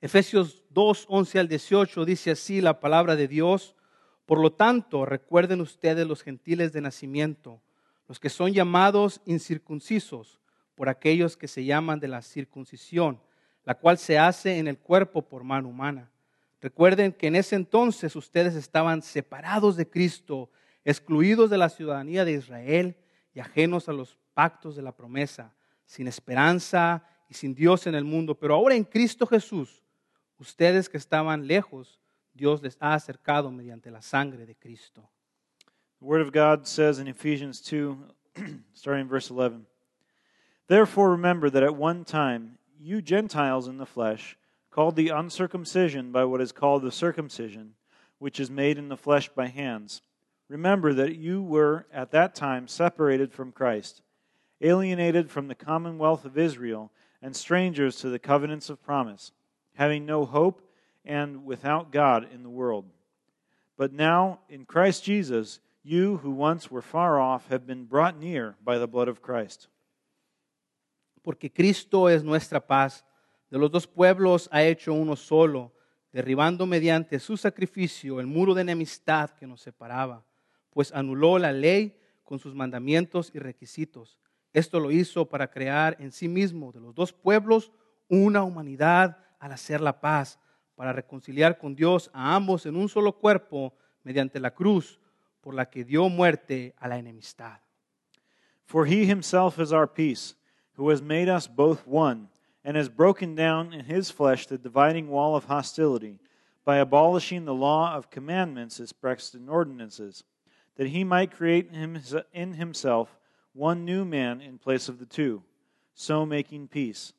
Efesios 2, 11 al 18 dice así la palabra de Dios. Por lo tanto, recuerden ustedes los gentiles de nacimiento, los que son llamados incircuncisos por aquellos que se llaman de la circuncisión, la cual se hace en el cuerpo por mano humana. Recuerden que en ese entonces ustedes estaban separados de Cristo, excluidos de la ciudadanía de Israel y ajenos a los pactos de la promesa, sin esperanza y sin Dios en el mundo. Pero ahora en Cristo Jesús, ustedes que estaban lejos, Dios les ha acercado mediante la sangre de Cristo. The Word of God says in Ephesians 2, starting in verse 11 Therefore, remember that at one time, you Gentiles in the flesh, called the uncircumcision by what is called the circumcision, which is made in the flesh by hands. Remember that you were at that time separated from Christ, alienated from the commonwealth of Israel, and strangers to the covenants of promise, having no hope and without God in the world. But now, in Christ Jesus, you who once were far off have been brought near by the blood of Christ. Porque Cristo es nuestra paz. De los dos pueblos ha hecho uno solo, derribando mediante su sacrificio el muro de enemistad que nos separaba, pues anuló la ley con sus mandamientos y requisitos. Esto lo hizo para crear en sí mismo de los dos pueblos una humanidad al hacer la paz, para reconciliar con Dios a ambos en un solo cuerpo mediante la cruz, por la que dio muerte a la enemistad. For he himself is our peace, who has made us both one, and has broken down in his flesh the dividing wall of hostility, by abolishing the law of commandments expressed in ordinances, that he might create in himself one new man in place of the two, so making peace,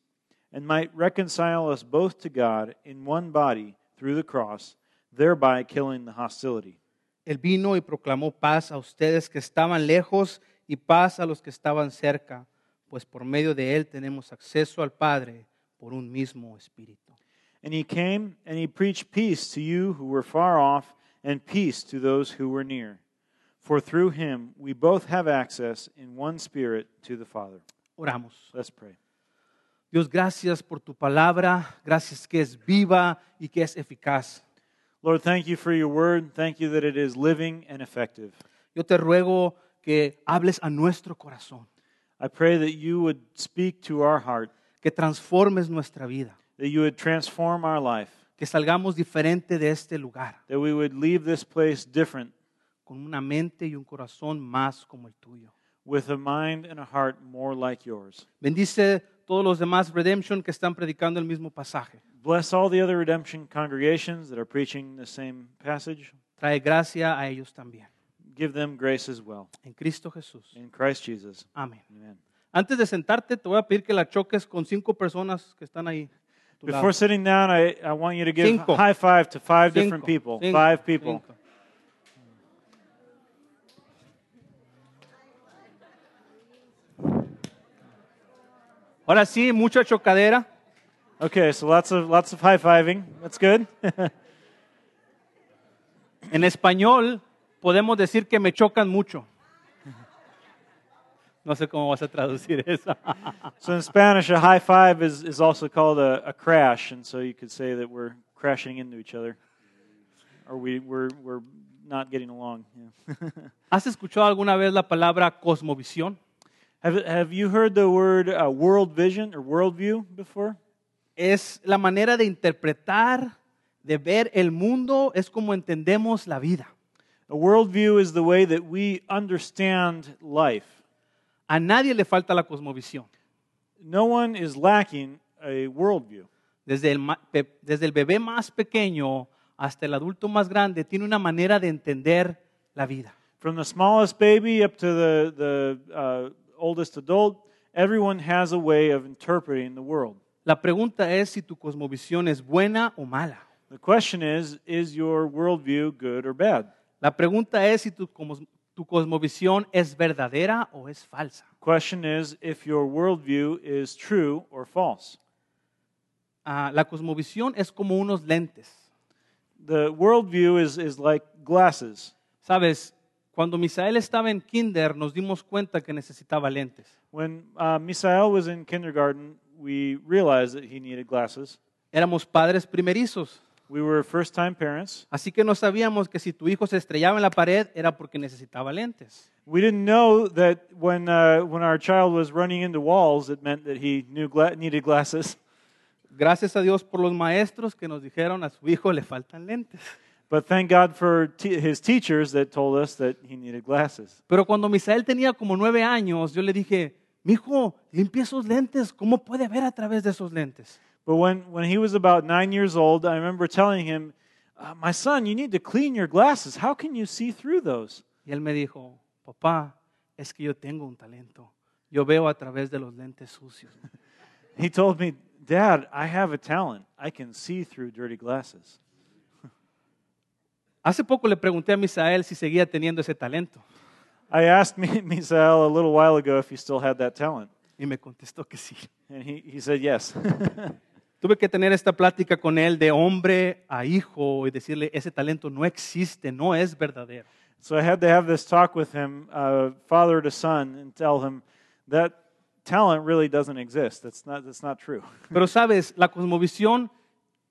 and might reconcile us both to God in one body through the cross, thereby killing the hostility. Él vino y proclamó paz a ustedes que estaban lejos y paz a los que estaban cerca, pues por medio de él tenemos acceso al Padre por un mismo espíritu. And he came and he preached peace to you who were far off, and peace to those who were near. For through him we both have access in one spirit to the Father. Oramos. Let's pray. Dios, gracias por tu palabra, gracias que es viva y que es eficaz. Lord, thank you for your word. Thank you that it is living and effective. Yo te ruego que hables a nuestro corazón, I pray that you would speak to our heart, que transformes nuestra vida, that you would transform our life, que salgamos diferente de este lugar, that we would leave this place different con una mente y un corazón más como el tuyo. with a mind and a heart more like yours. Bendice todos los demás Redemption que están predicando el mismo pasaje. Bless all the other redemption congregations that are preaching the same passage. Trae gracia a ellos también. Give them grace as well. En Cristo Jesús. In Christ Jesus. Amén. Amen. Antes de sentarte, te voy a pedir que la choques con cinco personas que están ahí. tu lado. Before sitting down, I, I want you to give Cinco. a high five to five Cinco, different people. cinco, five people. Ahora sí, mucha chocadera. Okay, so lots of lots of high fiving. That's good. En español podemos decir que me chocan mucho. No sé cómo vas a traducir eso. so in Spanish, a high five is, is also called a, a crash, and so you could say that we're crashing into each other, or we we're we're not getting along. Yeah. ¿Has escuchado alguna vez la palabra cosmovisión? Have have you heard the word uh, world vision or worldview before? Es la manera de interpretar, de ver el mundo, es como entendemos la vida. A worldview is the way that we understand life. A nadie le falta la cosmovisión. No one is lacking a worldview. Desde el, desde el bebé más pequeño hasta el adulto más grande, tiene una manera de entender la vida. From the smallest baby up to the, the uh, oldest adult, everyone has a way of interpreting the world. La pregunta es si tu cosmovisión es buena o mala. The question is is your worldview good or bad? La pregunta es si tu, tu cosmovisión es verdadera o es falsa. Question is if your worldview is true or false. Ah, la cosmovisión es como unos lentes. The worldview is, is like glasses. Sabes, cuando Misael estaba en kinder nos dimos cuenta que necesitaba lentes. When uh, Misael was in kindergarten, we realized that he needed glasses. Éramos padres primerizos, We were first time parents. así que no sabíamos que si tu hijo se estrellaba en la pared era porque necesitaba lentes. We didn't know that when, uh, when our child was running into walls, it meant that he knew gla- needed glasses. Gracias a Dios por los maestros que nos dijeron a su hijo le faltan lentes. But thank God for his teachers that told us that he needed glasses. Pero cuando Misael tenía como nueve años, yo le dije, mi hijo, limpia esos lentes, ¿cómo puede ver a través de esos lentes? But when, when he was about nine years old, I remember telling him, uh, My son, you need to clean your glasses. How can you see through those? Y él me dijo, papá, es que yo tengo un talento. Yo veo a través de los lentes sucios. He told me, Dad, I have a talent. I can see through dirty glasses. Hace poco le pregunté a Misael si seguía teniendo ese talento I asked Mi- Misael a little while ago if he still had that talent. y me contestó que sí. And he, he said yes. Tuve que tener esta plática con él de hombre a hijo y decirle, ese talento no existe, no es verdadero. so I had to have this talk with him, uh, father to son, and tell him that talent really doesn't exist. That's not, that's not true. Pero sabes, la cosmovisión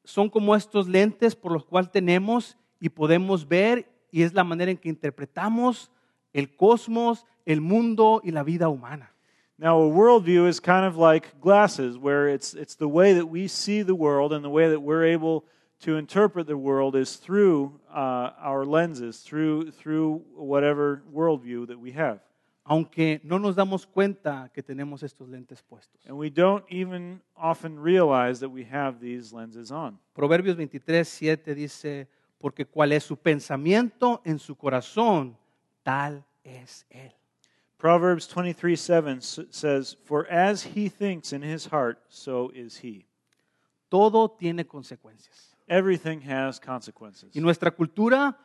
son como estos lentes por los cuales tenemos y podemos ver y es la manera en que interpretamos el cosmos, el mundo y la vida humana. Now, a worldview is kind of like glasses, where it's, it's the way that we see the world and the way that we're able to interpret the world is through uh, our lenses, through, through whatever worldview that we have. Aunque no nos damos cuenta que tenemos estos lentes puestos. And we don't even often realize that we have these lenses on. Proverbios 23, 7 dice, porque cuál es su pensamiento en su corazón, tal es él. Proverbs 23 7 s- says, For as he thinks in his heart, so is he. Todo tiene consecuencias. Everything has consequences. Y nuestra cultura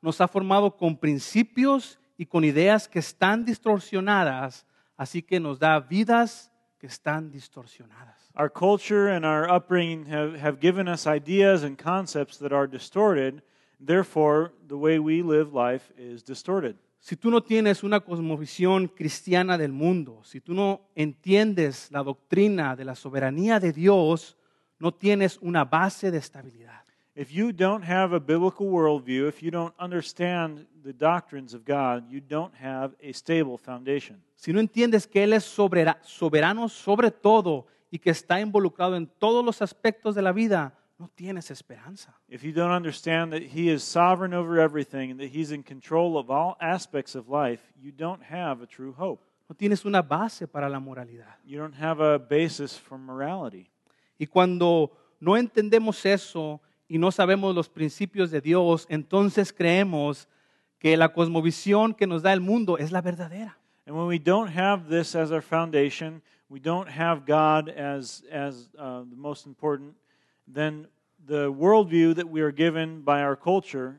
nos ha formado con principios y con ideas que están distorsionadas, así que nos da vidas que están distorsionadas. Our culture and our upbringing have, have given us ideas and concepts that are distorted. Therefore, the way we live life is distorted. Si tú no tienes una cosmovisión cristiana del mundo, si tú no entiendes la doctrina de la soberanía de Dios, no tienes una base de estabilidad. If you don't have a biblical worldview, if you don't understand the doctrines of God, you don't have a stable foundation. Si no entiendes que Él es soberano, sobre todo y que está involucrado en todos los aspectos de la vida, no tienes esperanza. If you don't understand that He is sovereign over everything and that He's in control of all aspects of life, you don't have a true hope. No tienes una base para la moralidad. You don't have a basis for morality. Y cuando no entendemos eso y no sabemos los principios de Dios, entonces creemos que la cosmovisión que nos da el mundo es la verdadera. And when we don't have this as our foundation, we don't have God as, as uh, the most important, then the worldview that we are given by our culture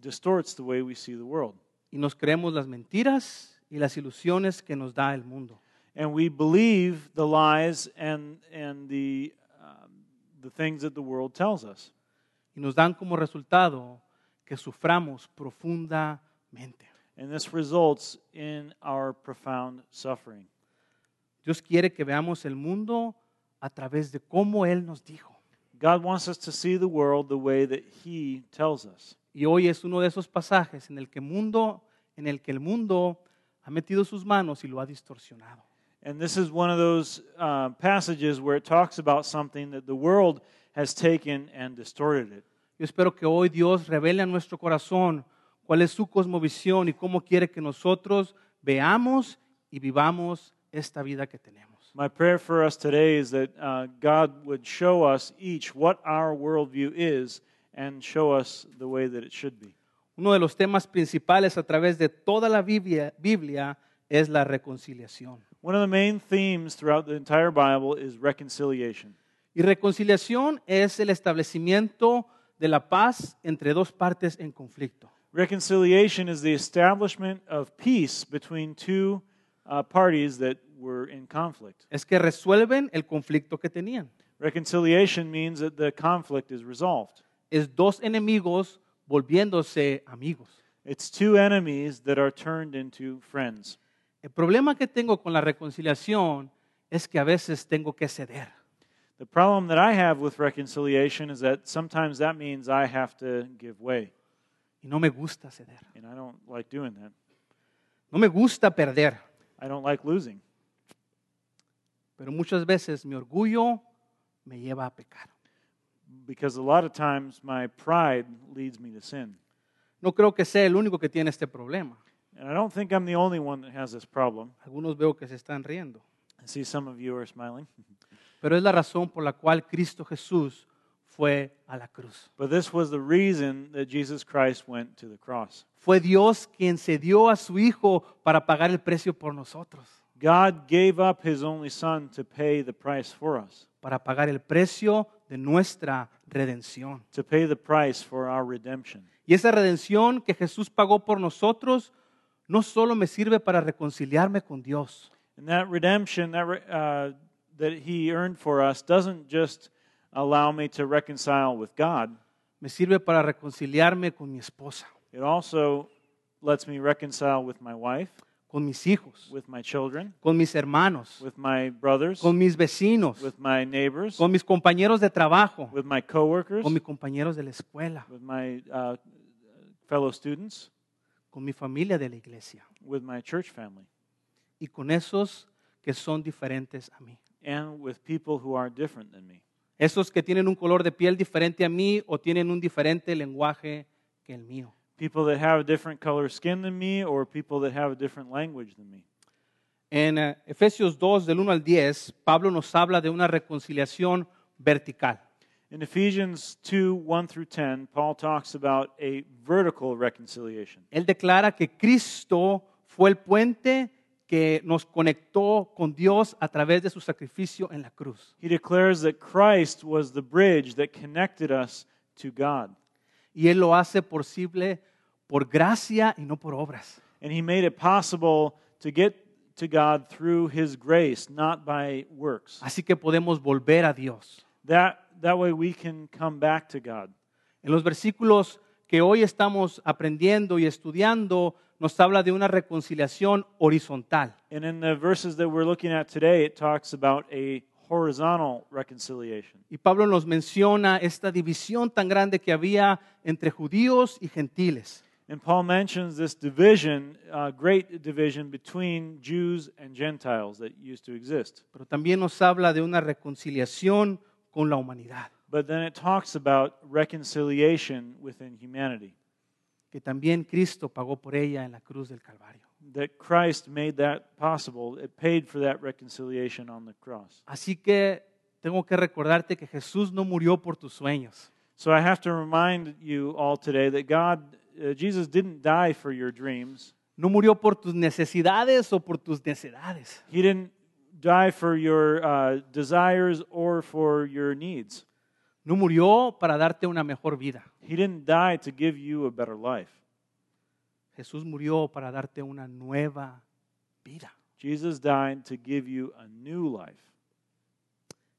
distorts the way we see the world. Y nos creemos las mentiras y las ilusiones que nos da el mundo. And we believe the lies and, and the, um, the things that the world tells us. Y nos dan como resultado que suframos profundamente. And this results in our profound suffering. Dios quiere que veamos el mundo a través de cómo Él nos dijo. God wants us to see the world the way that He tells us. Y hoy es uno de esos pasajes en el que, mundo, en el, que el mundo ha metido sus manos y lo ha distorsionado. And this is one of those uh, passages where it talks about something that the world has taken and distorted it. Yo espero que hoy Dios revele a nuestro corazón cuál es su cosmovisión y cómo quiere que nosotros veamos y vivamos esta vida que tenemos. My prayer for us today is that uh, God would show us each what our worldview is and show us the way that it should be. Uno de los temas principales a través de toda la Biblia, Biblia es la reconciliación. One of the main themes throughout the entire Bible is reconciliation. Y reconciliación es el establecimiento de la paz entre dos partes en conflicto. Reconciliation is the establishment of peace between two uh, parties that were in conflict. Es que resuelven el conflicto que tenían. Reconciliation means that the conflict is resolved. Es dos enemigos volviéndose amigos. It's two enemies that are turned into friends. El problema que tengo con la reconciliación es que a veces tengo que ceder. The problem that I have with reconciliation is that sometimes that means I have to give way, Y no me gusta ceder. and I don't like doing that. No me gusta perder. I don't like losing. Pero muchas veces mi orgullo me lleva a pecar. because a lot of times my pride leads me to sin. No creo que sea el único que tiene este problema. And I don't think I'm the only one that has this problem. Algunos veo que se están riendo. I see some of you are smiling. Pero es la razón por la cual Cristo Jesús fue a la cruz. But this was the reason that Jesus Christ went to the cross. Fue Dios quien se dio a su Hijo para pagar el precio por nosotros, God gave up his only son to pay the price for us, para pagar el precio de nuestra redención. to pay the price for our redemption. Y esa redención que Jesús pagó por nosotros no solo me sirve para reconciliarme con Dios, And that redemption that, re- uh, that he earned for us doesn't just allow me to reconcile with God, me sirve para reconciliarme con mi esposa, it also lets me reconcile with my wife, con mis hijos, with my children, con mis hermanos, with my brothers, con mis vecinos, with my neighbors, con mis compañeros de trabajo, with my coworkers, con mis compañeros de la escuela, with my uh, fellow students, con mi familia de la iglesia. with my church family, y con esos que son diferentes a mí. and with people who are different than me. Esos que tienen un color de piel diferente a mí o tienen un diferente lenguaje que el mío. People that have a different color skin than me, or people that have a different language than me. En eh, Efesios 2, del 1 al 10, Pablo nos habla de una reconciliación vertical. In Ephesians 2 1 through 10, Paul talks about a vertical reconciliation. Él declara que Cristo fue el puente que nos conectó con Dios a través de su sacrificio en la cruz. He declares that Christ was the bridge that connected us to God. Y Él lo hace posible por gracia y no por obras. And he made it possible to get to God through his grace, not by works. Así que podemos volver a Dios. That, that way we can come back to God. En los versículos que hoy estamos aprendiendo y estudiando, nos habla de una reconciliación horizontal. And in the verses that we're looking at today, it talks about a horizontal reconciliation. Y Pablo nos menciona esta división tan grande que había entre judíos y gentiles. And Paul mentions this division, uh, great division between Jews and Gentiles that used to exist. Pero también nos habla de una reconciliación con la humanidad, But then it talks about reconciliation within humanity, que también Cristo pagó por ella en la cruz del Calvario. that Christ made that possible. It paid for that reconciliation on the cross. Así que tengo que recordarte que Jesús no murió por tus sueños. So I have to remind you all today that God, uh, Jesus didn't die for your dreams. No murió por tus necesidades o por tus necedades. He didn't die for your uh, desires or for your needs. No murió para darte una mejor vida. He didn't die to give you a better life. Jesús murió para darte una nueva vida. Jesus died to give you a new life.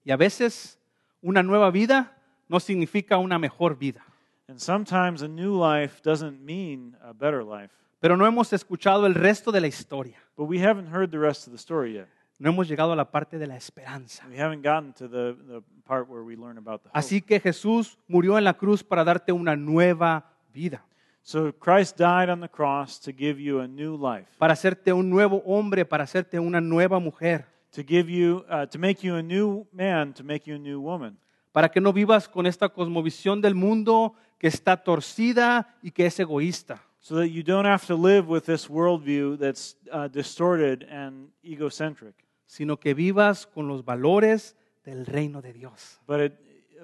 Y a veces una nueva vida no significa una mejor vida. And sometimes a new life doesn't mean a better life. Pero no hemos escuchado el resto de la historia. But we haven't heard the rest of the story yet. No hemos llegado a la parte de la esperanza. We haven't gotten to the, the part where we learn about the hope. Así que Jesús murió en la cruz para darte una nueva vida, So Christ died on the cross to give you a new life, para hacerte un nuevo hombre, para hacerte una nueva mujer, to give you, uh, to make you a new man, to make you a new woman, para que no vivas con esta cosmovisión del mundo que está torcida y que es egoísta, so that you don't have to live with this worldview that's uh, distorted and egocentric, sino que vivas con los valores del reino de Dios. but it,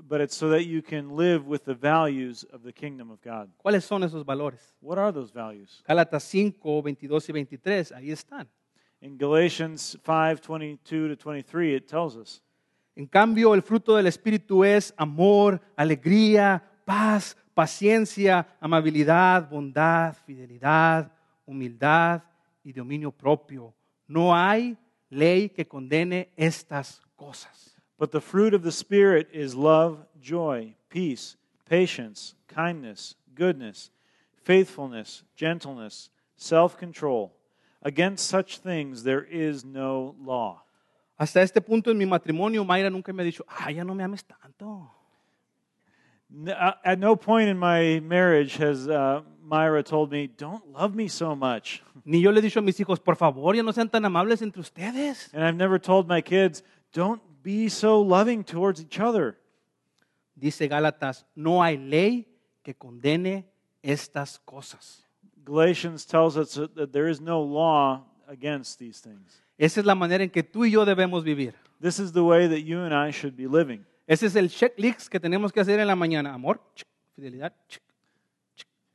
but it's so that you can live with the values of the kingdom of God. ¿Cuáles son esos valores? What are those values? Gálatas 5, 22 y 23, ahí están. In Galatians 5 22 to 23, it tells us. En cambio, el fruto del Espíritu es amor, alegría, paz, paciencia, amabilidad, bondad, fidelidad, humildad y dominio propio. No hay ley que condene estas cosas. But the fruit of the Spirit is love, joy, peace, patience, kindness, goodness, faithfulness, gentleness, self control. Against such things there is no law. Hasta este punto en mi matrimonio, Mayra nunca me ha dicho, ah, ya no me ames tanto. N- uh, At no point in my marriage has uh, Myra told me, Don't love me so much. Ni yo le he dicho a mis hijos, por favor, ya no sean tan amables entre ustedes. And I've never told my kids, Don't be so loving towards each other. Dice Gálatas, no hay ley que condene estas cosas. Galatians tells us that there is no law against these things. Esa es la manera en que tú y yo debemos vivir. This is the way that you and I should be living. Ese es el checklist que tenemos que hacer en la mañana. Amor, fidelidad.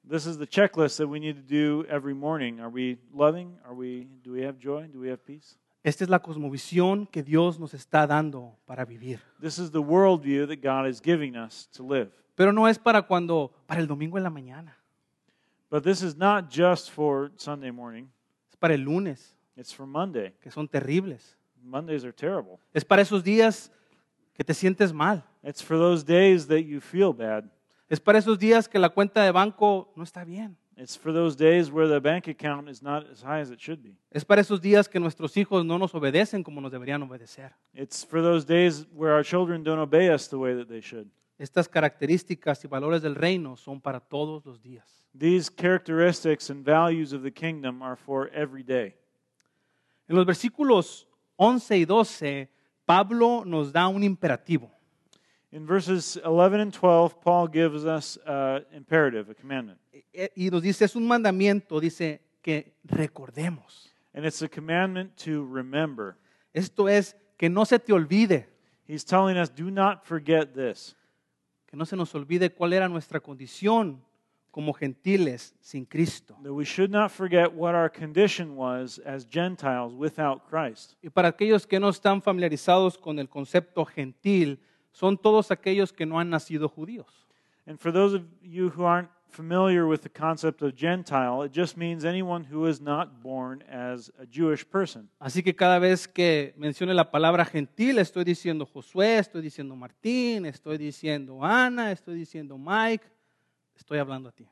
This is the checklist that we need to do every morning. Are we loving? Are we do we have joy? Do we have peace? Esta es la cosmovisión que Dios nos está dando para vivir. This is the worldview that God is giving us to live. Pero no es para cuando, para el domingo en la mañana. But this is not just for Sunday morning. Es para el lunes, It's for Monday. que son terribles. Mondays are terrible. Es para esos días que te sientes mal. It's for those days that you feel bad. Es para esos días que la cuenta de banco no está bien. It's for those days where the bank account is not as high as it should be. Es para esos días que nuestros hijos no nos obedecen como nos deberían obedecer. It's for those days where our children don't obey us the way that they should. Estas características y valores del reino son para todos los días. These characteristics and values of the kingdom are for every day. En los versículos 11 y 12, Pablo nos da un imperativo. In verses 11 and 12, Paul gives us an imperative, a commandment. Y nos dice, es un mandamiento, dice que recordemos. And it's a commandment to remember. Esto es que no se te olvide, He's telling us, do not forget this. que no se nos olvide cuál era nuestra condición como gentiles sin Cristo. That we should not forget what our condition was as Gentiles without Christ. Y para aquellos que no están familiarizados con el concepto gentil, son todos aquellos que no han nacido judíos. And for those of you who aren't familiar with the concept of Gentile, it just means anyone who is not born as a Jewish person. Así que cada vez que mencione la palabra gentil, estoy diciendo Josué, estoy diciendo Martín, estoy diciendo Ana, estoy diciendo Mike, estoy hablando a ti.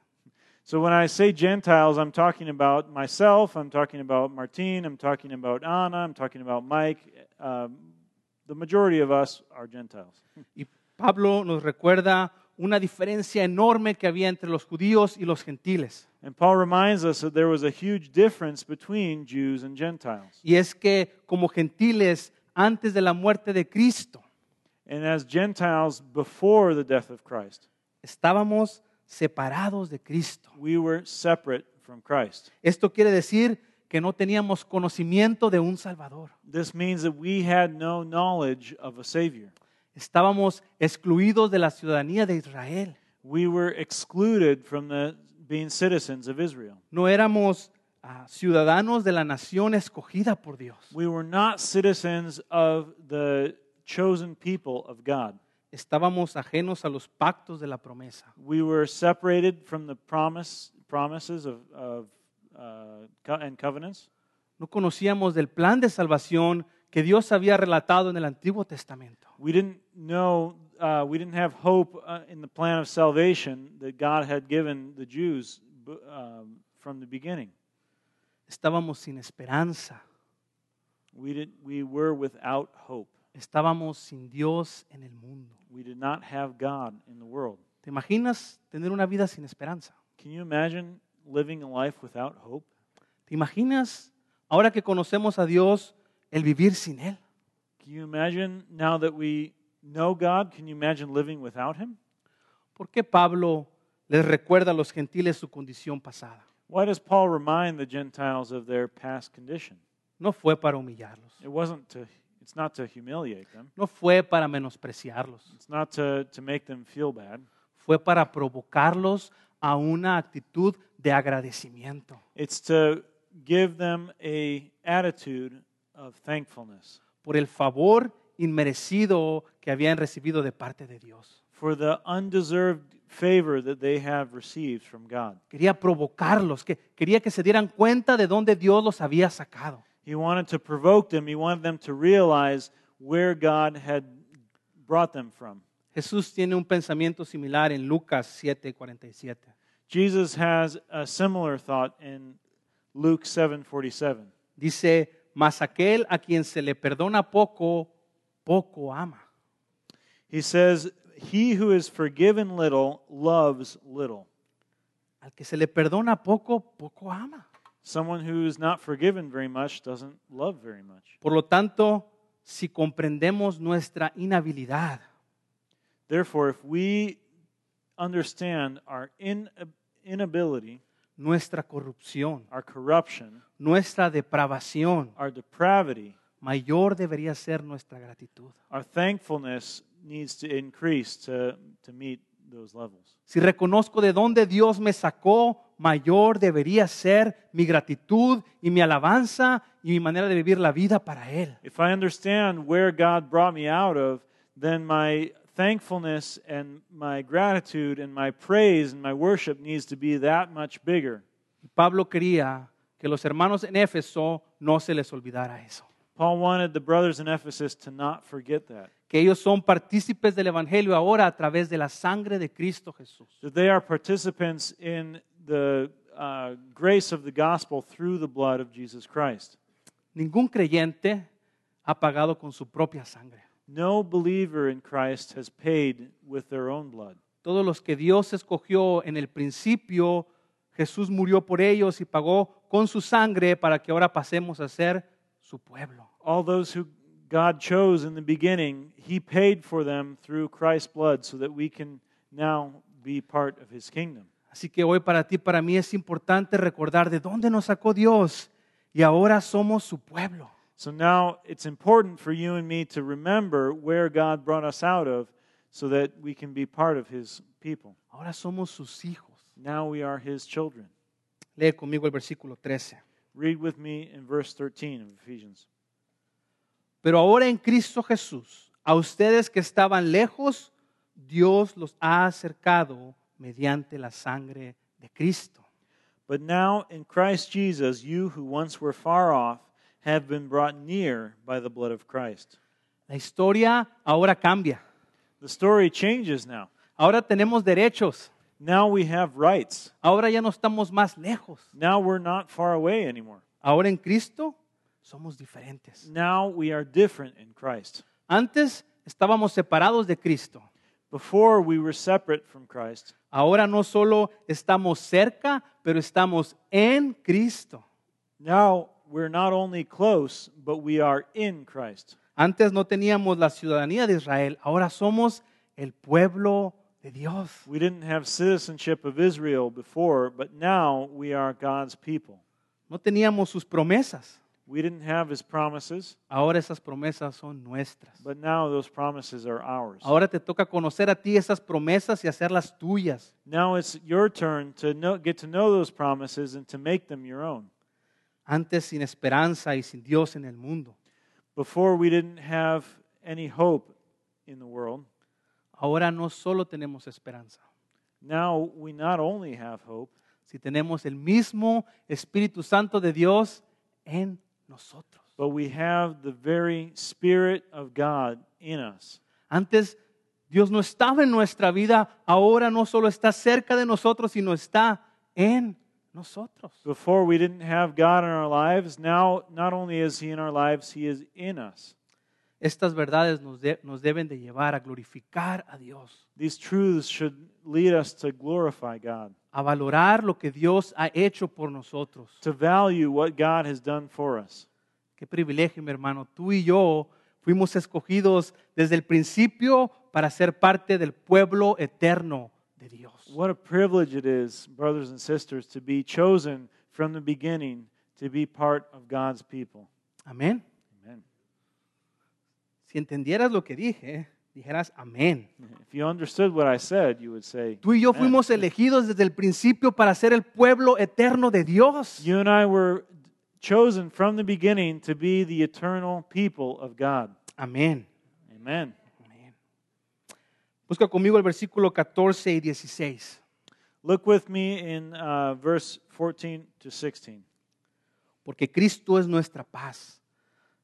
So when I say Gentiles, I'm talking about myself, I'm talking about Martin, I'm talking about Anna, I'm talking about Mike. Um, the majority of us are Gentiles. Y Pablo nos recuerda una diferencia enorme que había entre los judíos y los gentiles. And Paul reminds us that there was a huge difference between Jews and Gentiles. Y es que como gentiles, antes de la muerte de Cristo, And as Gentiles before the death of Christ, estábamos separados de Cristo. we were separate from Christ. Esto quiere decir que no teníamos conocimiento de un Salvador. This means that we had no knowledge of a Savior. Estábamos excluidos de la ciudadanía de Israel. We were excluded from the, being citizens of Israel. No éramos ah, ciudadanos de la nación escogida por Dios. We were not citizens of the chosen people of God. Estábamos ajenos a los pactos de la promesa. We were separated from the promise, promises of, of uh, and covenants. No conocíamos del plan de salvación que Dios había relatado en el Antiguo Testamento. We didn't know, uh, we didn't have hope uh, in the plan of salvation that God had given the Jews um, from the beginning. Estábamos sin esperanza. We, did, we were without hope. Estábamos sin Dios en el mundo. We did not have God in the world. ¿Te imaginas tener una vida sin esperanza? Can you imagine living a life without hope? ¿Te imaginas, ahora que conocemos a Dios, el vivir sin Él? Can you imagine now that we know God, can you imagine living without Him? ¿Por qué Pablo les recuerda a los gentiles su condición pasada? Why does Paul remind the Gentiles of their past condition? No fue para humillarlos, It wasn't to, it's not to humiliate them, no fue para menospreciarlos, it's not to, to make them feel bad. fue para provocarlos a una actitud de agradecimiento It's to give them a attitude of thankfulness por el favor inmerecido que habían recibido de parte de Dios. for the undeserved favor that they have received from God. Quería provocarlos, que, quería que se dieran cuenta de dónde Dios los había sacado. He wanted to provoke them, he wanted them to realize where God had brought them from. Jesús tiene un pensamiento similar en Lucas 7:47. Jesus has a similar thought in Luke 7:47. Dice, mas aquel a quien se le perdona poco, poco ama. He says, He who is forgiven little loves little. Al que se le perdona poco, poco ama. Someone who's not forgiven very much doesn't love very much. Por lo tanto, si comprendemos nuestra inhabilidad, Therefore, if we understand our in, inability, nuestra corrupción, our corruption, nuestra depravación, our depravity, mayor debería ser nuestra gratitud. our thankfulness needs to increase to, to meet those levels. Si reconozco de dónde Dios me sacó, mayor debería ser mi gratitud y mi alabanza y mi manera de vivir la vida para Él. If I understand where God brought me out of, then my thankfulness and my gratitude and my praise and my worship needs to be that much bigger. Pablo quería que los hermanos en Éfeso no se les olvidara eso. Paul wanted the brothers in Ephesus to not forget that. Que ellos son partícipes del Evangelio ahora a través de la sangre de Cristo Jesús. That they are participants in the uh, grace of the gospel through the blood of Jesus Christ. Ningún creyente ha pagado con su propia sangre. No believer in Christ has paid with their own blood. Todos los que Dios escogió en el principio, Jesús murió por ellos y pagó con su sangre para que ahora pasemos a ser su pueblo. All those who God chose in the beginning, He paid for them through Christ's blood so that we can now be part of His kingdom. Así que hoy para ti, para mí es importante recordar de dónde nos sacó Dios y ahora somos su pueblo. So now it's important for you and me to remember where God brought us out of so that we can be part of His people. Ahora somos sus hijos. Now we are His children. Lee conmigo el versículo 13. Read with me in verse 13 of Ephesians. Pero ahora en Cristo Jesús, a ustedes que estaban lejos, Dios los ha acercado mediante la sangre de Cristo. But now in Christ Jesus, you who once were far off have been brought near by the blood of Christ. La historia ahora cambia. The story changes now. Ahora tenemos derechos. Now we have rights. Ahora ya no estamos más lejos. Now we're not far away anymore. Ahora en Cristo somos diferentes. Now we are different in Christ. Antes estábamos separados de Cristo. Before we were separate from Christ. Ahora no solo estamos cerca, pero estamos en Cristo. Now we're not only close, but we are in Christ. Antes no teníamos la ciudadanía de Israel, ahora somos el pueblo de Dios. We didn't have citizenship of Israel before, but now we are God's people. No teníamos sus promesas, We didn't have his promises, ahora esas promesas son nuestras. but now those promises are ours. Ahora te toca conocer a ti esas promesas y hacerlas tuyas. Now it's your turn to know, get to know those promises and to make them your own. Antes sin esperanza y sin Dios en el mundo. Before we didn't have any hope in the world. Ahora no solo tenemos esperanza, Now we not only have hope, si tenemos el mismo Espíritu Santo de Dios en nosotros. but we have the very Spirit of God in us. Antes Dios no estaba en nuestra vida, ahora no solo está cerca de nosotros, sino está en nosotros. Before we didn't have God in our lives, now not only is He in our lives, He is in us. Estas verdades nos, de- nos deben de llevar a glorificar a Dios, These truths should lead us to glorify God, a valorar lo que Dios ha hecho por nosotros. to value what God has done for us. Qué privilegio, mi hermano. Tú y yo fuimos escogidos desde el principio para ser parte del pueblo eterno de Dios. What a privilege it is, brothers and sisters, to be chosen from the beginning to be part of God's people. Amén. Amen. Si entendieras lo que dije, dijeras amén. If you understood what I said, you would say, Tú y yo "Amen." fuimos elegidos desde el principio para ser el pueblo eterno de Dios. You and I were chosen from the beginning to be the eternal people of God. Amén. Amen. Busca conmigo el versículo 14 y 16. Look with me in uh, verse 14 to 16. Porque Cristo es nuestra paz.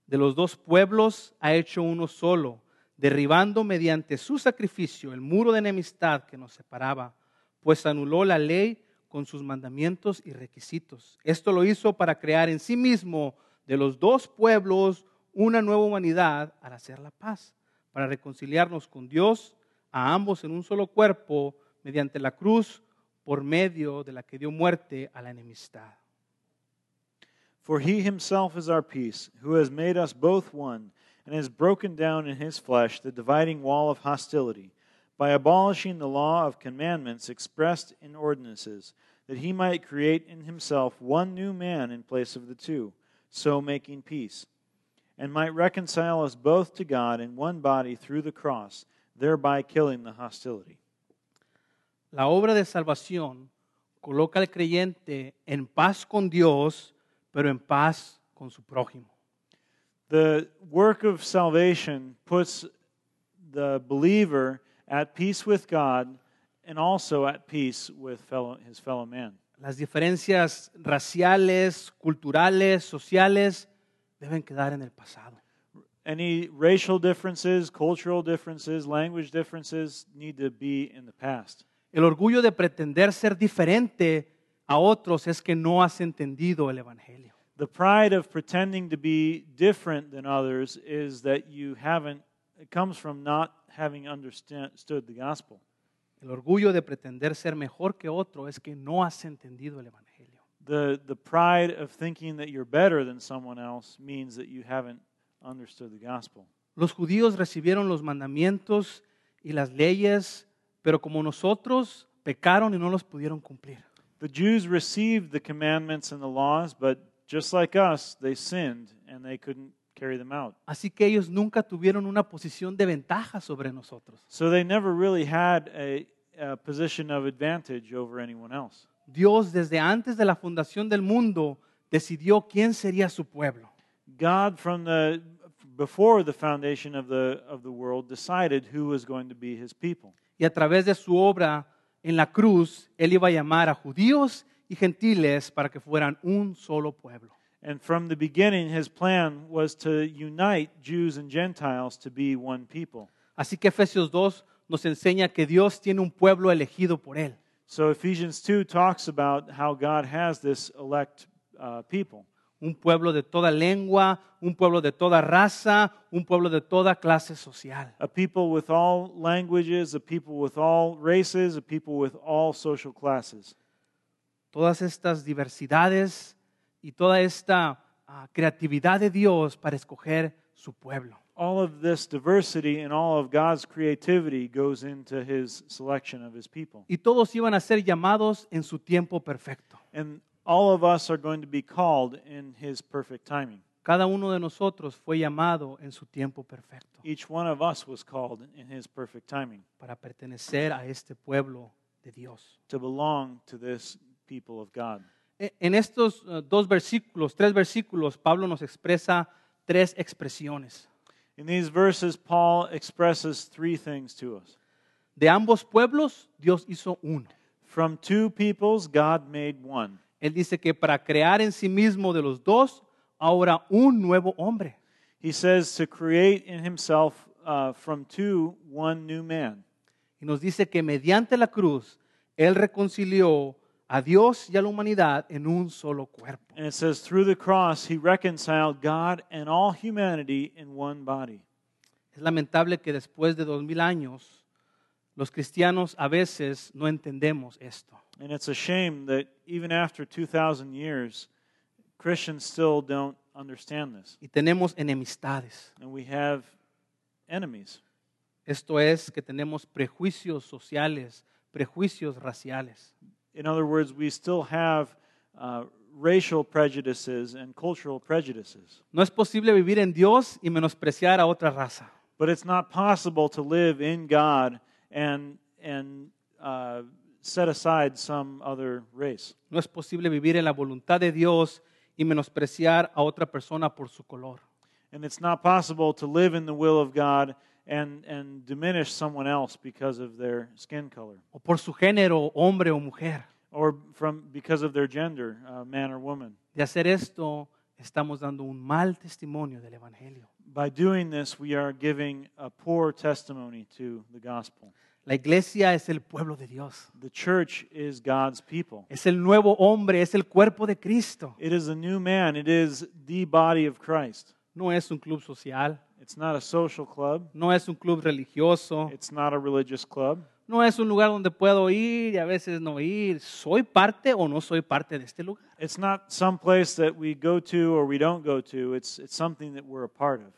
De los dos pueblos ha hecho uno solo, derribando mediante su sacrificio el muro de enemistad que nos separaba, pues anuló la ley con sus mandamientos y requisitos. Esto lo hizo para crear en sí mismo de los dos pueblos una nueva humanidad al hacer la paz, para reconciliarnos con Dios, a ambos en un solo cuerpo, mediante la cruz, por medio de la que dio muerte a la enemistad. For he himself is our peace, who has made us both one, and has broken down in his flesh the dividing wall of hostility, by abolishing the law of commandments expressed in ordinances, that he might create in himself one new man in place of the two, so making peace, and might reconcile us both to God in one body through the cross, thereby killing the hostility. La obra de salvación coloca al creyente en paz con Dios, pero en paz con su prójimo. The work of salvation puts the believer at peace with God and also at peace with fellow, his fellow man. Las diferencias raciales, culturales, sociales deben quedar en el pasado. Any racial differences, cultural differences, language differences need to be in the past. El orgullo de pretender ser diferente a otros es que no has entendido el Evangelio. The pride of pretending to be different than others is that you haven't, it comes from not having understood the gospel. El orgullo de pretender ser mejor que otro es que no has entendido el Evangelio. The, the pride of thinking that you're better than someone else means that you haven't understood the gospel. Los judíos recibieron los mandamientos y las leyes, pero como nosotros pecaron y no los pudieron cumplir. The Jews received the commandments and the laws, but just like us, they sinned and they couldn't carry them out. Así que ellos nunca tuvieron una posición de ventaja sobre nosotros. So they never really had a, a position of advantage over anyone else. Dios desde antes de la fundación del mundo decidió quién sería su pueblo. God, from the before the foundation of the of the world, decided who was going to be His people, Y a través de su obra en la cruz, Él iba a llamar a judíos y gentiles para que fueran un solo pueblo. and from the beginning, His plan was to unite Jews and Gentiles to be one people. Así que Efesios 2 nos enseña que Dios tiene un pueblo elegido por Él. So Ephesians two talks about how God has this elect uh, people, Un pueblo de toda lengua, un pueblo de toda raza, un pueblo de toda clase social. a people with all languages, a people with all races, a people with all social classes. Todas estas diversidades y toda esta ah, creatividad de Dios para escoger su pueblo. all of this diversity and all of God's creativity goes into his selection of his people. Y todos iban a ser llamados en su tiempo perfecto. And all of us are going to be called in his perfect timing. Cada uno de nosotros fue llamado en su tiempo perfecto Each one of us was called in his perfect timing para pertenecer a este pueblo de Dios. to belong to this people of God. E- En estos eh, dos versículos, tres versículos, Pablo nos expresa tres expresiones. In these verses, Paul expresses three things to us. De ambos pueblos, Dios hizo uno. From two peoples, God made one. Él dice que para crear en sí mismo de los dos, ahora un nuevo hombre. He says to create in himself uh, from two one new man. Y nos dice que mediante la cruz, Él reconcilió a Dios y a la humanidad en un solo cuerpo. And it says, through the cross, he reconciled God and all humanity in one body. Es lamentable que después de dos mil años, los cristianos a veces no entendemos esto. And it's a shame that even after 2,000 years, Christians still don't understand this. Y tenemos enemistades. And we have enemies. Esto es que tenemos prejuicios sociales, prejuicios raciales. In other words, we still have uh, racial prejudices and cultural prejudices. No es posible vivir en Dios y menospreciar a otra raza. But it's not possible to live in God and, and uh, set aside some other race. No es posible vivir en la voluntad de Dios y menospreciar a otra persona por su color. And it's not possible to live in the will of God and, and diminish someone else because of their skin color o por su género, hombre o mujer. or from, because of their gender, uh, man or woman. De hacer esto, estamos dando un mal testimonio del Evangelio. By doing this, we are giving a poor testimony to the gospel. La iglesia es el pueblo de Dios. The church is God's people. Es el nuevo hombre, es el cuerpo de Cristo. It is a new man. It is the body of Christ. No es un club social, It's not a social club. no es un club religioso, It's not a religious club. No es un lugar donde puedo ir y a veces no ir. ¿Soy parte o no soy parte de este lugar? It's not some place that we go to or we don't go to. It's, it's something that we're a part of.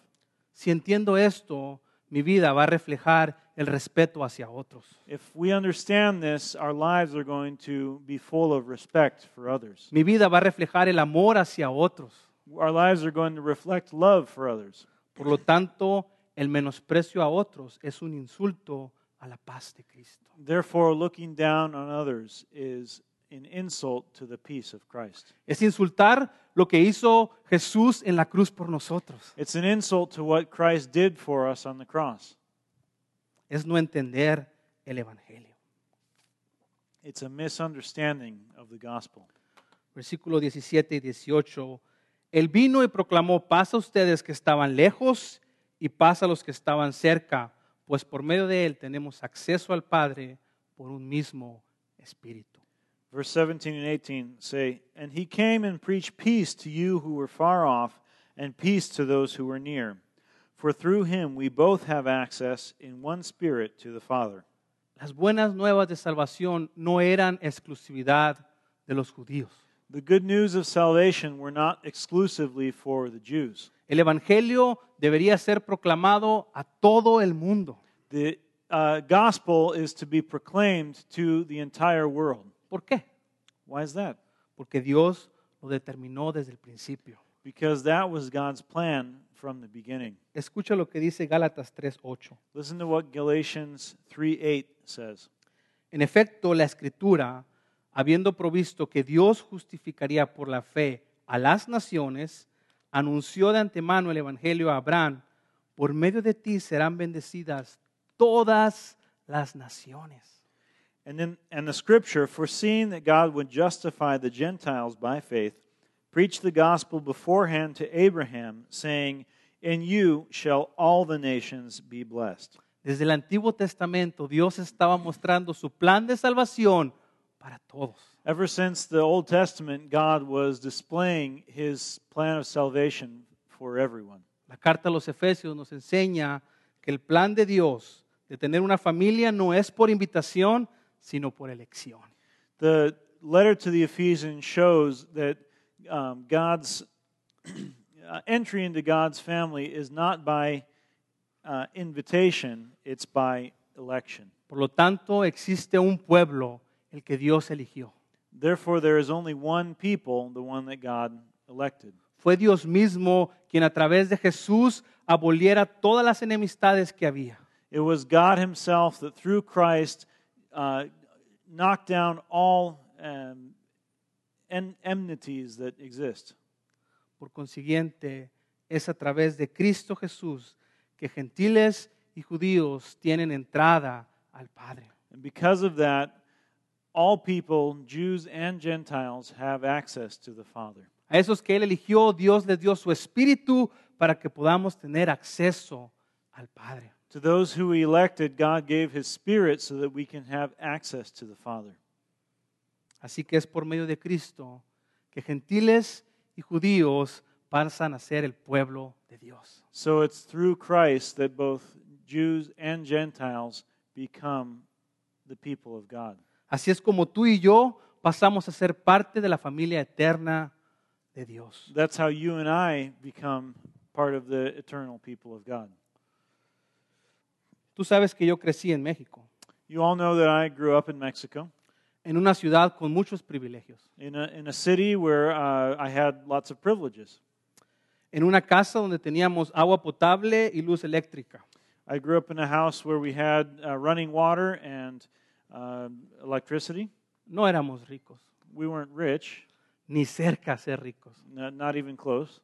Si entiendo esto, mi vida va a reflejar el respeto hacia otros. If we understand this, our lives are going to be full of respect for others. Mi vida va a reflejar el amor hacia otros. Our lives are going to reflect love for others. Por lo tanto, el menosprecio a otros es un insulto a la paz de Cristo. Therefore, looking down on others is an insult to the peace of Christ. Es insultar lo que hizo Jesús en la cruz por nosotros. It's an insult to what Christ did for us on the cross. Es no entender el Evangelio. It's a misunderstanding of the gospel. Versículo 17 y 18. Él vino y proclamó paz a ustedes que estaban lejos y paz a los que estaban cerca, pues por medio de él tenemos acceso al Padre por un mismo espíritu. Verse 17 and 18 say, And he came and preached peace to you who were far off, and peace to those who were near. For through him we both have access in one spirit to the Father. Las buenas nuevas de salvación no eran exclusividad de los judíos. The good news of salvation were not exclusively for the Jews. El Evangelio debería ser proclamado a todo el mundo. The uh, gospel is to be proclaimed to the entire world. ¿Por qué? Why is that? Porque Dios lo determinó desde el principio. Because that was God's plan from the beginning. Escucha lo que dice Gálatas 3:8. Listen to what Galatians 3 8 says. En efecto, la escritura, habiendo provisto que Dios justificaría por la fe a las naciones, anunció de antemano el evangelio a Abraham, por medio de ti serán bendecidas todas las naciones. And then and the scripture, foreseeing that God would justify the Gentiles by faith, preached the gospel beforehand to Abraham, saying, In you shall all the nations be blessed. Desde el Antiguo Testamento Dios estaba mostrando su plan de salvación para todos. Ever since the Old Testament, God was displaying his plan of salvation for everyone. La carta a los Efesios nos enseña que el plan de Dios de tener una familia no es por invitación, sino por elección. The letter to the Ephesians shows that um, God's uh, entry into God's family is not by uh, invitation, it's by election. Por lo tanto, existe un pueblo, el que Dios eligió. Therefore, there is only one people, the one that God elected. Fue Dios mismo quien a través de Jesús aboliera todas las enemistades que había. It was God Himself that through Christ uh, knocked down all um, en- enmities that exist. Por consiguiente, es a través de Cristo Jesús que gentiles y judíos tienen entrada al Padre. And because of that, all people, Jews and Gentiles, have access to the Father. A esos que Él eligió, Dios les dio su espíritu para que podamos tener acceso al Padre. To those who He elected, God gave His Spirit so that we can have access to the Father. Así que es por medio de Cristo que gentiles y judíos pasan a ser el pueblo de Dios. So it's through Christ that both Jews and Gentiles become the people of God. Así es como tú y yo pasamos a ser parte de la familia eterna de Dios. That's how you and I become part of the eternal people of God. Tú sabes que yo crecí en México, You all know that I grew up in Mexico, en una ciudad con muchos privilegios, in a, in a city where uh, I had lots of privileges. en una casa donde teníamos agua potable y luz eléctrica. I grew up in a house where we had uh, running water and um electricity. No éramos ricos, We weren't rich, ni cerca a ser ricos, not, not even close,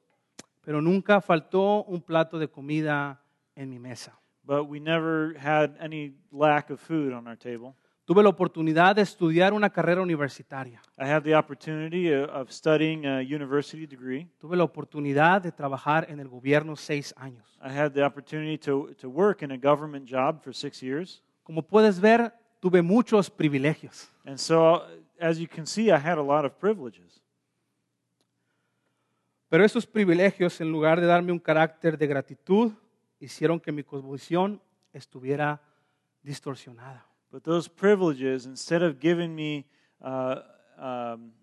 pero nunca faltó un plato de comida en mi mesa. but we never had any lack of food on our table. Tuve la oportunidad de estudiar una carrera universitaria. I had the opportunity of, of studying a university degree. Tuve la oportunidad de trabajar en el gobierno seis años. I had the opportunity to, to work in a government job for six years. Como puedes ver, tuve muchos privilegios. And so, as you can see, I had a lot of privileges. Pero esos privilegios, en lugar de darme un carácter de gratitud, hicieron que mi cosmovisión estuviera distorsionada. But those privileges, instead of giving me uh, um,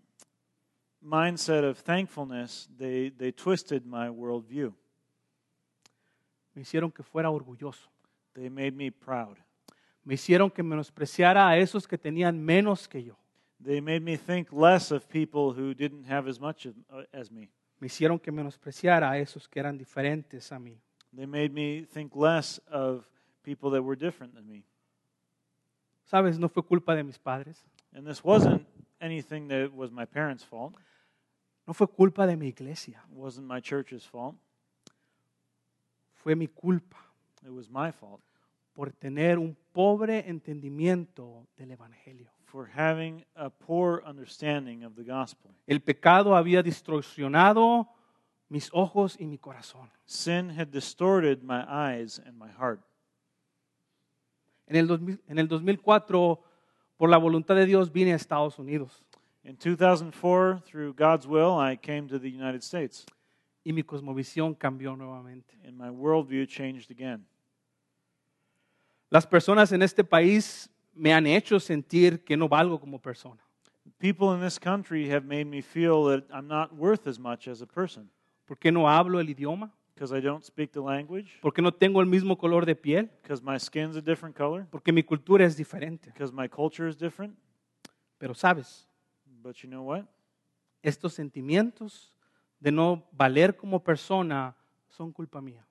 mindset of thankfulness, they, they twisted my worldview. Me hicieron que fuera orgulloso. They made me proud. Me hicieron que menospreciara a esos que tenían menos que yo. They made me think less of people who didn't have as much as, uh, me. Me hicieron que menospreciara a esos que eran diferentes a mí. They made me think less of people that were different than me. Sabes, no fue culpa de mis padres. And this wasn't anything that was my parents' fault. No fue culpa de mi iglesia. It wasn't my church's fault. Fue mi culpa It was my fault por tener un pobre entendimiento del Evangelio. for having a poor understanding of the gospel. El pecado había distorsionado mis ojos y mi corazón. Sin had distorted my eyes and my heart. En el, 2000 en el 2004, por la voluntad de Dios, vine a Estados Unidos In 2004, through God's will, I came to the United States, y mi cosmovisión cambió nuevamente. and my worldview changed again. Las personas en este país me han hecho sentir que no valgo como persona. People in this country have made me feel that I'm not worth as much as a person ¿Por qué no hablo el idioma? because I don't speak the language, ¿Por qué no tengo el mismo color de piel? because my skin's a different color, Porque mi cultura es diferente. because my culture is different. Pero sabes, But you know what? estos sentimientos de no valer como persona son culpa mía.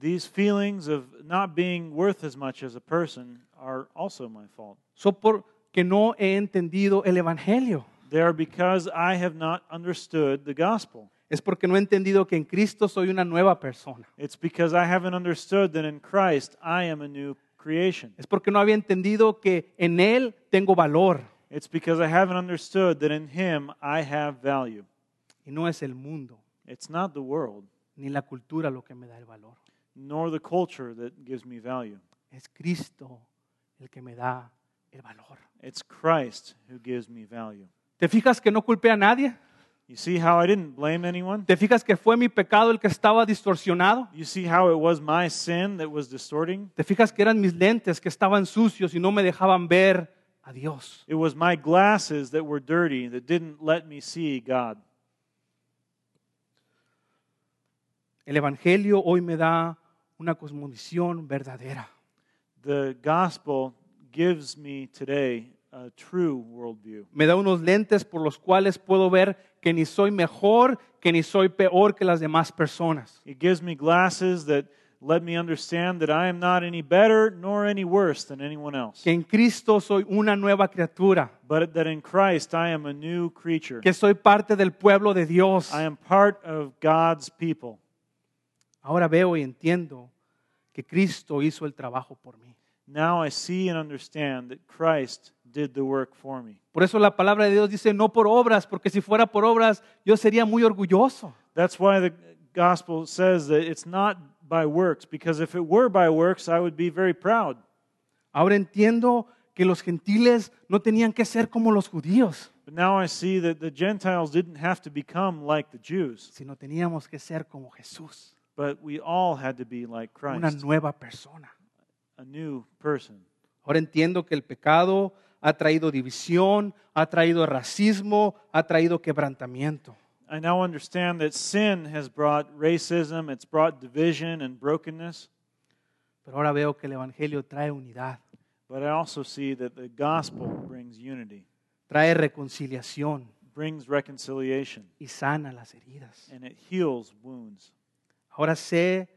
These feelings of not being worth as much as a person are also my fault. Son porque no he entendido el Evangelio. They are because I have not understood the gospel. Es porque no he entendido que en Cristo soy una nueva persona. It's because I haven't understood that in Christ I am a new creation. Es porque no había entendido que en Él tengo valor. It's because I haven't understood that in Him I have value. Y no es el mundo It's not the world, ni la cultura lo que me da el valor. Nor the culture that gives me value. Es Cristo el que me da el valor. It's Christ who gives me value. ¿Te fijas que no culpé a nadie? You see how I didn't blame anyone? ¿Te fijas que fue mi pecado el que estaba distorsionado? You see how it was my sin that was distorting? ¿Te fijas que eran mis lentes que estaban sucios y no me dejaban ver a Dios? It was my glasses that were dirty that didn't let me see God. El Evangelio hoy me da una cosmovisión verdadera. The gospel gives me today a true worldview. Me da unos lentes por los cuales puedo ver que ni soy mejor, que ni soy peor que las demás personas. It gives me glasses that let me understand that I am not any better nor any worse than anyone else, Que en Cristo soy una nueva criatura. but that in Christ I am a new creature. Que soy parte del pueblo de Dios. I am part of God's people. Ahora veo y entiendo que Cristo hizo el trabajo por mí. Now I see and understand that Christ did the work for me. Por eso la palabra de Dios dice no por obras, porque si fuera por obras yo sería muy orgulloso. That's why the gospel says that it's not by works, because if it were by works, I would be very proud. Ahora entiendo que los gentiles no tenían que ser como los judíos, But now I see that the Gentiles didn't have to become like the Jews, sino teníamos que ser como Jesús, but we all had to be like una Christ, nueva persona. a new person. Ahora entiendo que el pecado ha traído división, ha traído racismo, ha traído quebrantamiento. I now understand that sin has brought racism, it's brought division and brokenness, Pero ahora veo que el Evangelio trae unidad, but I also see that the gospel brings unity, trae reconciliación brings reconciliation, y sana las heridas. and it heals wounds. Ahora sé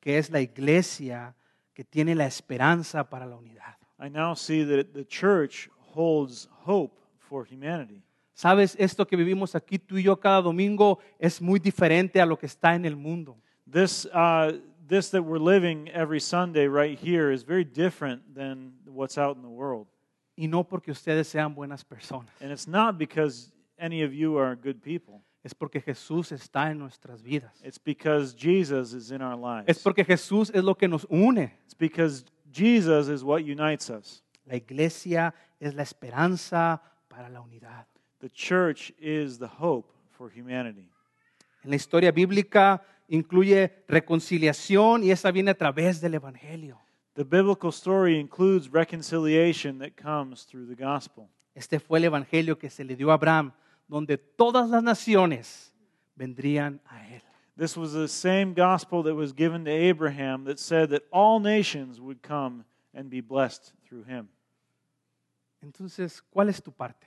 que es la iglesia que tiene la esperanza para la unidad. I now see that the church holds hope for humanity. Sabes, esto que vivimos aquí tú y yo cada domingo es muy diferente a lo que está en el mundo. This, uh, this that we're living every Sunday right here is very different than what's out in the world. Y no porque ustedes sean buenas personas, And it's not because any of you are good people. Es porque Jesús está en nuestras vidas. It's because Jesus is in our Es lives. porque Jesús es lo que nos une. It's because Jesus is what unites us. La iglesia es la esperanza para la unidad. The church is the hope for humanity. En la historia bíblica incluye reconciliación y esa viene a través del Evangelio. The biblical story includes reconciliation that comes through the gospel. Este fue el Evangelio que se le dio a Abraham, donde todas las naciones vendrían a él. This was the same gospel that was given to Abraham that said that all nations would come and be blessed through him. Entonces, ¿cuál es tu parte?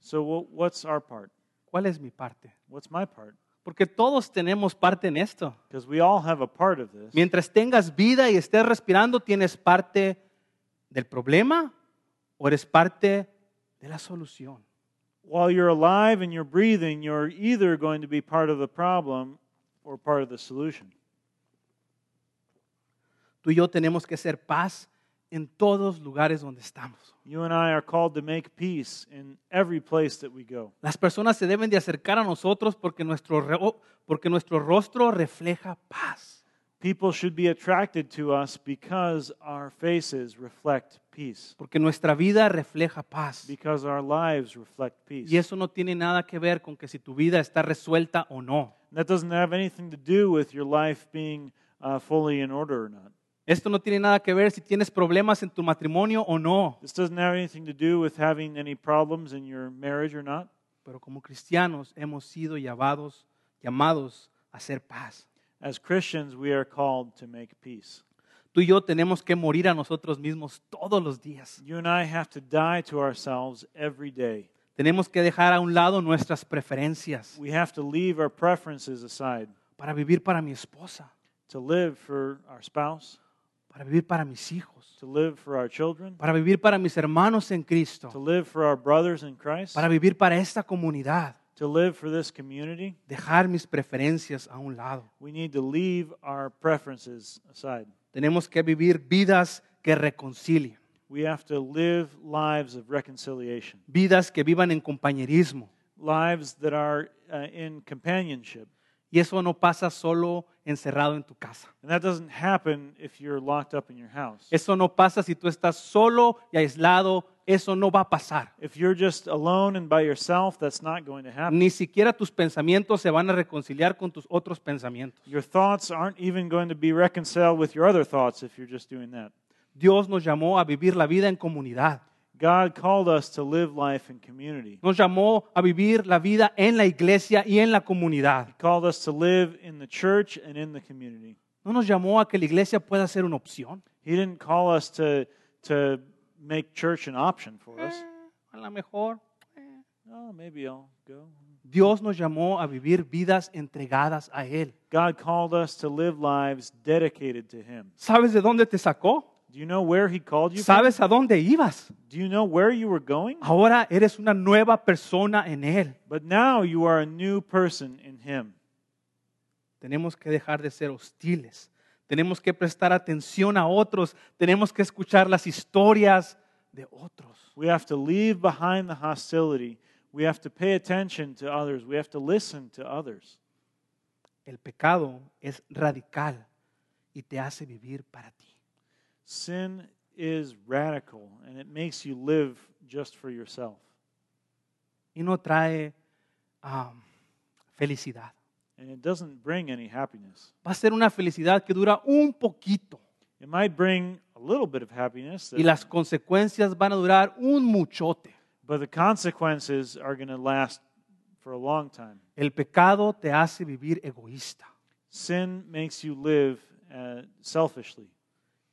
So, wha- what's our part? ¿Cuál es mi parte? What's my part? Porque todos tenemos parte en esto. Because we all have a part of this. Mientras tengas vida y estés respirando, tienes parte del problema o eres parte de la solución. While you're alive and you're breathing, you're either going to be part of the problem or part of the solution. Tú y yo tenemos que ser paz en todos lugares donde estamos. You and I are called to make peace in every place that we go. Las personas se deben de acercar a nosotros porque nuestro, porque nuestro rostro refleja paz. People should be attracted to us because our faces reflect peace, Porque nuestra vida refleja paz. because our lives reflect peace. Y eso no tiene nada que ver con que si tu vida está resuelta o no. That doesn't have anything to do with your life being uh, fully in order or not. Esto no tiene nada que ver si tienes problemas en tu matrimonio o no. This doesn't have anything to do with having any problems in your marriage or not. Pero como cristianos hemos sido llamados, llamados a hacer paz. As Christians, we are called to make peace. Tú y yo tenemos que morir a nosotros mismos todos los días. You and I have to die to ourselves every day. Tenemos que dejar a un lado nuestras preferencias We have to leave our preferences aside para vivir para mi esposa, to live for our spouse, para vivir para mis hijos, to live for our children, para vivir para mis hermanos en to live for our brothers in Christ, para vivir para esta comunidad. to live for this community. Dejar mis preferencias a un lado. We need to leave our preferences aside. Tenemos que vivir vidas que reconcilien, We have to live lives of reconciliation, vidas que vivan en compañerismo. lives that are uh, in companionship. Y eso no pasa solo encerrado en tu casa. And that doesn't happen if you're locked up in your house. Eso no pasa si tú estás solo y aislado. Eso no va a pasar. If you're just alone and by yourself, that's not going to happen. Ni siquiera tus pensamientos se van a reconciliar con tus otros pensamientos. Your thoughts aren't even going to be reconciled with your other thoughts if you're just doing that. Dios nos llamó a vivir la vida en comunidad. God called us to live life in community. Nos llamó a vivir la vida en la iglesia y en la comunidad. He called us to live in the church and in the community. No nos llamó a que la iglesia pueda ser una opción. He didn't call us to, to make church an option for us. Eh, a lo mejor. Oh, maybe I'll go. Dios nos llamó a vivir vidas entregadas a Él. God called us to live lives dedicated to Him. ¿Sabes de dónde te sacó? Do you know where He called you from? ¿Sabes a dónde ibas? Do you know where you were going? Ahora eres una nueva persona en Él. But now you are a new person in Him. Tenemos que dejar de ser hostiles. Tenemos que prestar atención a otros. Tenemos que escuchar las historias de otros. We have to leave behind the hostility. We have to pay attention to others. We have to listen to others. El pecado es radical y te hace vivir para ti. Sin is radical and it makes you live just for yourself. Y no trae ah, felicidad. And it doesn't bring any happiness. Va a ser una felicidad que dura un poquito It might bring a little bit of happiness, y las consecuencias van a durar un muchote. but the consequences are going to last for a long time. El pecado te hace vivir egoísta. Sin makes you live uh, selfishly,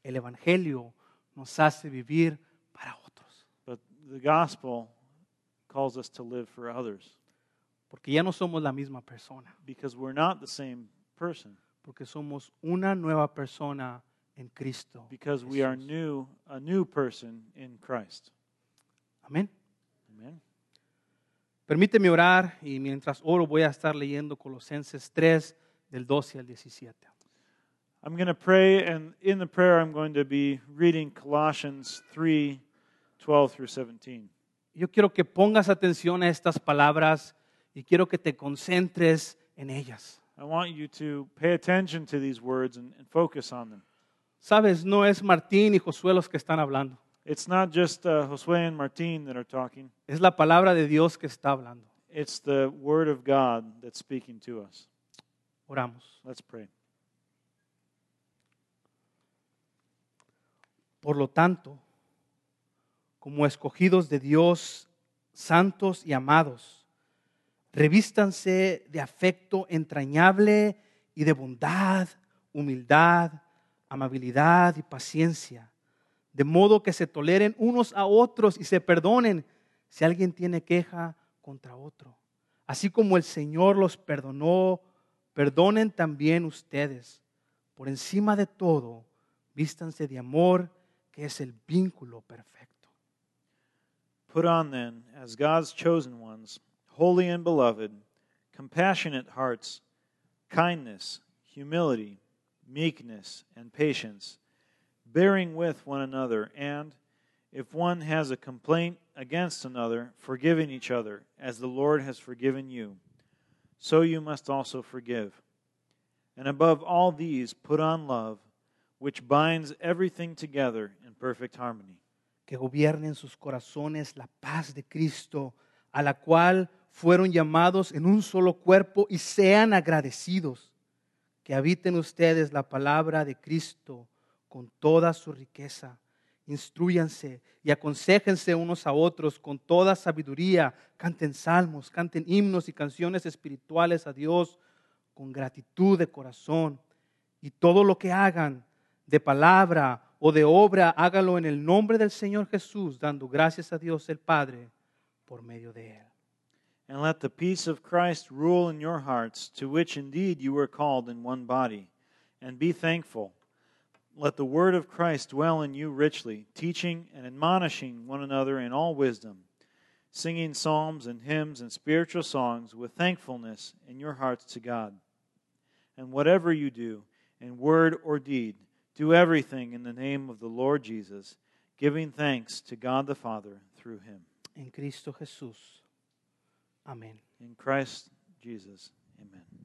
El Evangelio nos hace vivir para otros. but the gospel calls us to live for others Porque ya no somos la misma persona. because we're not the same person, Porque somos una nueva persona en Cristo. because we are Jesús. new, a new person in Christ. Amén. Amen. Permíteme orar y mientras oro voy a estar leyendo Colosenses 3 del 12 al 17. I'm going to pray, and in the prayer, I'm going to be reading Colossians 3 12 through 17. Yo quiero que pongas atención a estas palabras y quiero que te concentres en ellas. I want you to pay attention to these words and, and focus on them. Sabes, no es Martín y Josué los que están hablando. It's not just uh, Josue and Martin that are talking, Es la palabra de Dios que está hablando. it's the Word of God that's speaking to us. Oramos. Let's pray. Por lo tanto, como escogidos de Dios, santos y amados, revístanse de afecto entrañable y de bondad, humildad, amabilidad y paciencia, de modo que se toleren unos a otros y se perdonen si alguien tiene queja contra otro. Así como el Señor los perdonó, perdonen también ustedes. Por encima de todo, vístanse de amor, que es el vínculo perfecto. Put on then, as God's chosen ones, holy and beloved, compassionate hearts, kindness, humility, meekness, and patience, bearing with one another, and, if one has a complaint against another, forgiving each other, as the Lord has forgiven you. So you must also forgive. And above all these, put on love, which binds everything together in perfect harmony. que gobierne en sus corazones la paz de Cristo, a la cual fueron llamados en un solo cuerpo y sean agradecidos. Que habiten ustedes la palabra de Cristo con toda su riqueza. Instruyanse y aconsejense unos a otros con toda sabiduría. Canten salmos, canten himnos y canciones espirituales a Dios con gratitud de corazón. Y todo lo que hagan, de palabra o de obra, hágalo en el nombre del Señor Jesús, dando gracias a Dios el Padre por medio de Él. And let the peace of Christ rule in your hearts, to which indeed you were called in one body. And be thankful. Let the word of Christ dwell in you richly, teaching and admonishing one another in all wisdom, singing psalms and hymns and spiritual songs with thankfulness in your hearts to God. And whatever you do, in word or deed, do everything in the name of the Lord Jesus, giving thanks to God the Father through him. In Cristo Jesús. Amén. In Christ Jesus. Amen.